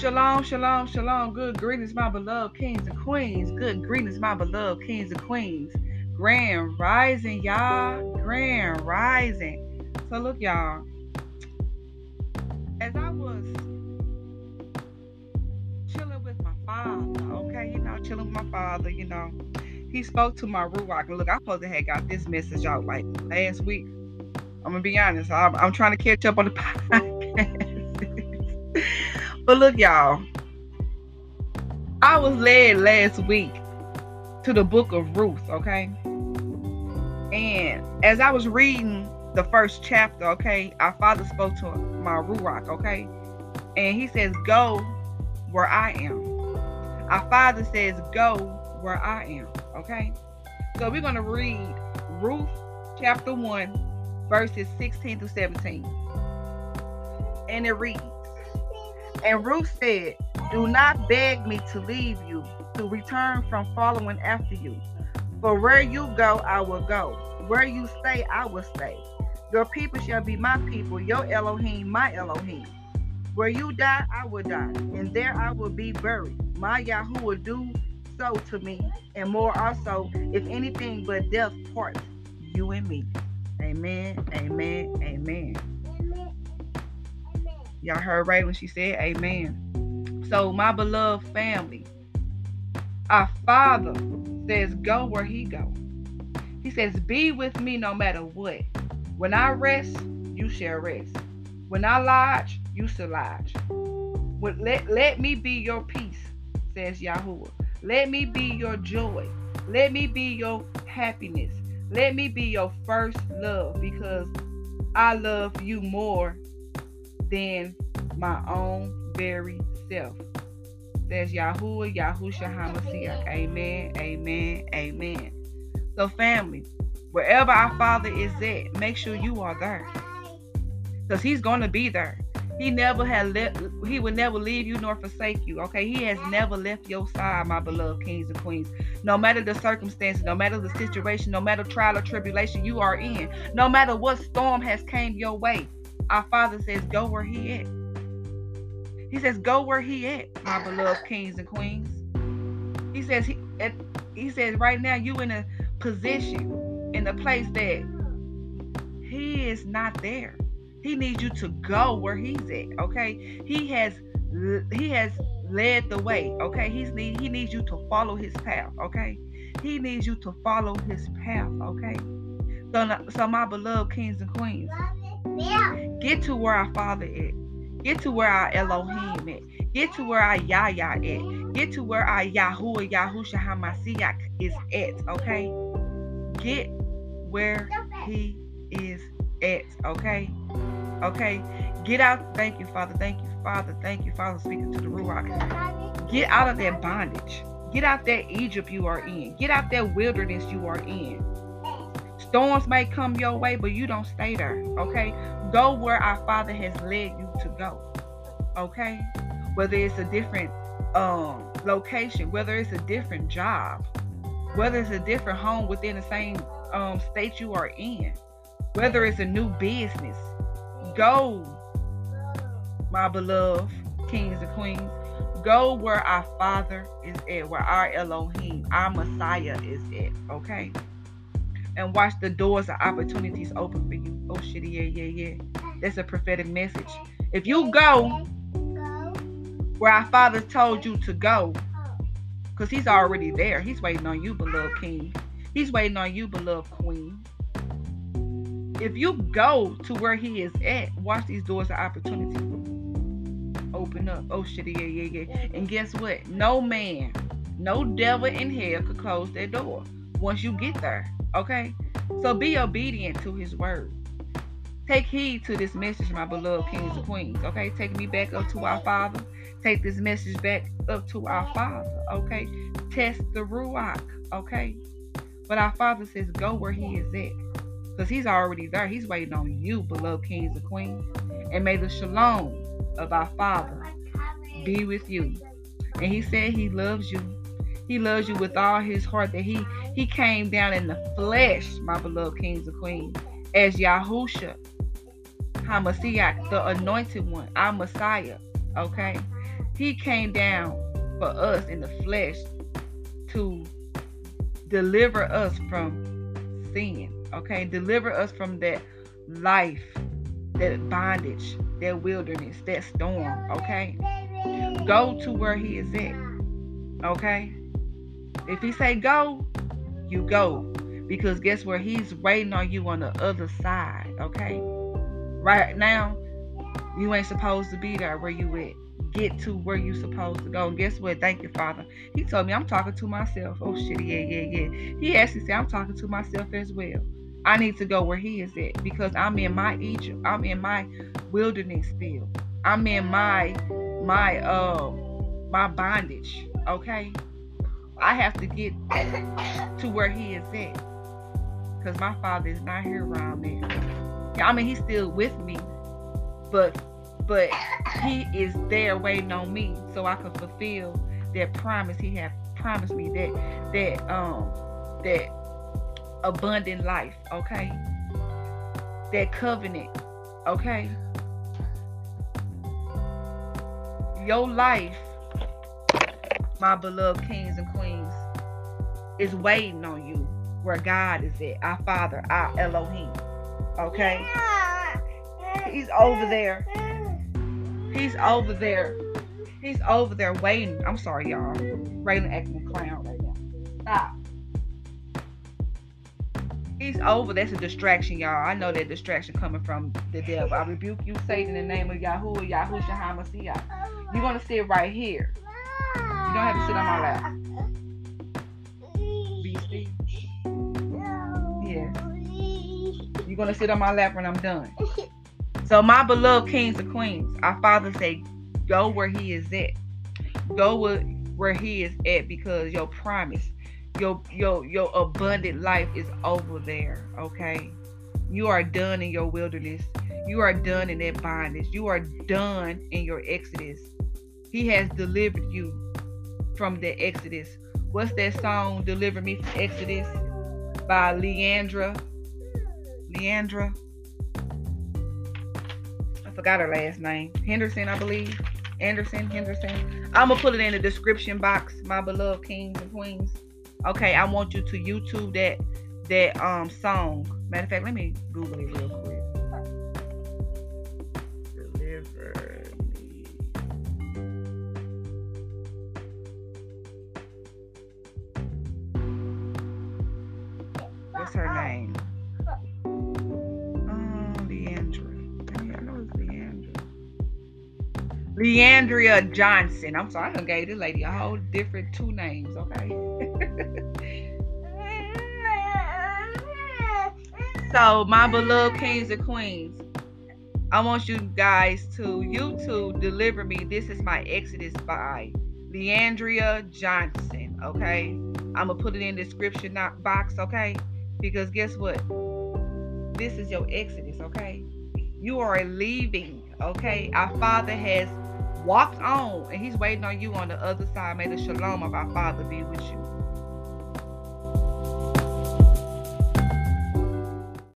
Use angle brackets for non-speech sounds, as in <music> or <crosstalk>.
Shalom, shalom, shalom. Good greetings, my beloved kings and queens. Good greetings, my beloved kings and queens. Grand rising, y'all. Grand rising. So, look, y'all. As I was chilling with my father, okay, you know, chilling with my father, you know, he spoke to my Ruach. Look, I supposed to have got this message out like last week. I'm gonna be honest. I'm, I'm trying to catch up on the <laughs> podcast. But look, y'all. I was led last week to the book of Ruth, okay? And as I was reading the first chapter, okay, our father spoke to my Ruach, okay? And he says, Go where I am. Our father says, Go where I am, okay? So we're going to read Ruth chapter 1, verses 16 to 17. And it reads And Ruth said, Do not beg me to leave you, to return from following after you. For where you go, I will go. Where you stay, I will stay. Your people shall be my people, your Elohim, my Elohim. Where you die, I will die, and there I will be buried. My Yahweh will do so to me, and more also, if anything but death parts you and me. Amen, amen, amen. Y'all heard right when she said amen. So, my beloved family, our Father says, Go where He go. He says, Be with me no matter what. When I rest, you shall rest. When I lodge, you shall lodge. Let, let me be your peace, says Yahuwah. Let me be your joy. Let me be your happiness. Let me be your first love because I love you more than my own very self. Says Yahuwah, Yahusha HaMashiach. Amen, amen, amen. So, family, wherever our Father is at, make sure you are there. Because He's going to be there. He never had left, he will never leave you nor forsake you. Okay, he has never left your side, my beloved kings and queens. No matter the circumstances, no matter the situation, no matter trial or tribulation you are in, no matter what storm has came your way, our Father says, Go where He at. He says, Go where He at, my beloved kings and queens. He says he he says right now you in a position, in a place that He is not there. He needs you to go where he's at. Okay. He has he has led the way. Okay. He's need he needs you to follow his path. Okay. He needs you to follow his path. Okay. So, so my beloved kings and queens, get to where our Father is. Get to where our Elohim is. Get to where our Yahya is. Get to where our Yahuwah Yahusha Hamashiach is at. Okay. Get where he is at. Okay. Okay. Get out. Thank you, Father. Thank you, Father. Thank you, Father. Speaking to the Ruach. Get out of that bondage. Get out that Egypt you are in. Get out that wilderness you are in. Storms may come your way, but you don't stay there. Okay. Go where our Father has led you to go. Okay. Whether it's a different um location, whether it's a different job, whether it's a different home within the same um state you are in, whether it's a new business Go, my beloved kings and queens. Go where our Father is at, where our Elohim, our Messiah is at, okay? And watch the doors of opportunities open for you. Oh, shit, yeah, yeah, yeah. That's a prophetic message. If you go where our Father told you to go, because He's already there, He's waiting on you, beloved King. He's waiting on you, beloved Queen if you go to where he is at, watch these doors of opportunity open up. Oh shit, yeah, yeah, yeah. And guess what? No man, no devil in hell could close that door once you get there. Okay? So be obedient to his word. Take heed to this message, my beloved kings and queens. Okay, take me back up to our Father. Take this message back up to our Father. Okay, test the Ruach. Okay, but our Father says, go where He is at. Because he's already there. He's waiting on you, beloved kings and queens. And may the shalom of our Father be with you. And he said he loves you. He loves you with all his heart. That he he came down in the flesh, my beloved kings and queens, as Yahusha, Hamashiach, the anointed one, our Messiah. Okay. He came down for us in the flesh to deliver us from sin. Okay, deliver us from that life, that bondage, that wilderness, that storm. Okay, go to where He is at. Okay, if He say go, you go because guess where He's waiting on you on the other side. Okay, right now you ain't supposed to be there where you at get to where you're supposed to go. And guess what? Thank you, Father. He told me I'm talking to myself. Oh shit, yeah, yeah, yeah. He actually said I'm talking to myself as well. I need to go where he is at because I'm in my Egypt. I'm in my wilderness still. I'm in my my uh my bondage. Okay. I have to get to where he is at. Because my father is not here around me. I mean he's still with me. But but he is there waiting on me so I can fulfill that promise he had promised me that that um that abundant life, okay? That covenant, okay? Your life, my beloved kings and queens, is waiting on you where God is at. Our Father, our Elohim. Okay? He's over there He's over there. He's over there waiting. I'm sorry, y'all. Raylan acting a clown right now. Stop. He's over. That's a distraction, y'all. I know that distraction coming from the devil. I rebuke you, Satan, in the name of Yahuwah, Yahushua HaMashiach. You're going to sit right here. You don't have to sit on my lap. Beastie. Yeah. You're to sit on my lap when I'm done. So, my beloved kings and queens, our Father say, go where He is at. Go where He is at because your promise, your your your abundant life is over there. Okay, you are done in your wilderness. You are done in that bondage. You are done in your exodus. He has delivered you from the exodus. What's that song? Deliver me from Exodus by Leandra. Leandra I forgot her last name. Henderson, I believe. Anderson, Henderson. I'm gonna put it in the description box, my beloved kings and queens. Okay, I want you to YouTube that that um song. Matter of fact, let me Google it real quick. What's her name? Oh, Le'Andria Johnson. I'm sorry, I done gave this lady a whole different two names, okay? <laughs> so, my beloved kings and queens, I want you guys to YouTube deliver me. This is my Exodus by Le'Andria Johnson, okay? I'm gonna put it in the description box, okay? Because guess what? This is your Exodus, okay? You are leaving, okay? Our Father has walked on and he's waiting on you on the other side. May the shalom of our Father be with you.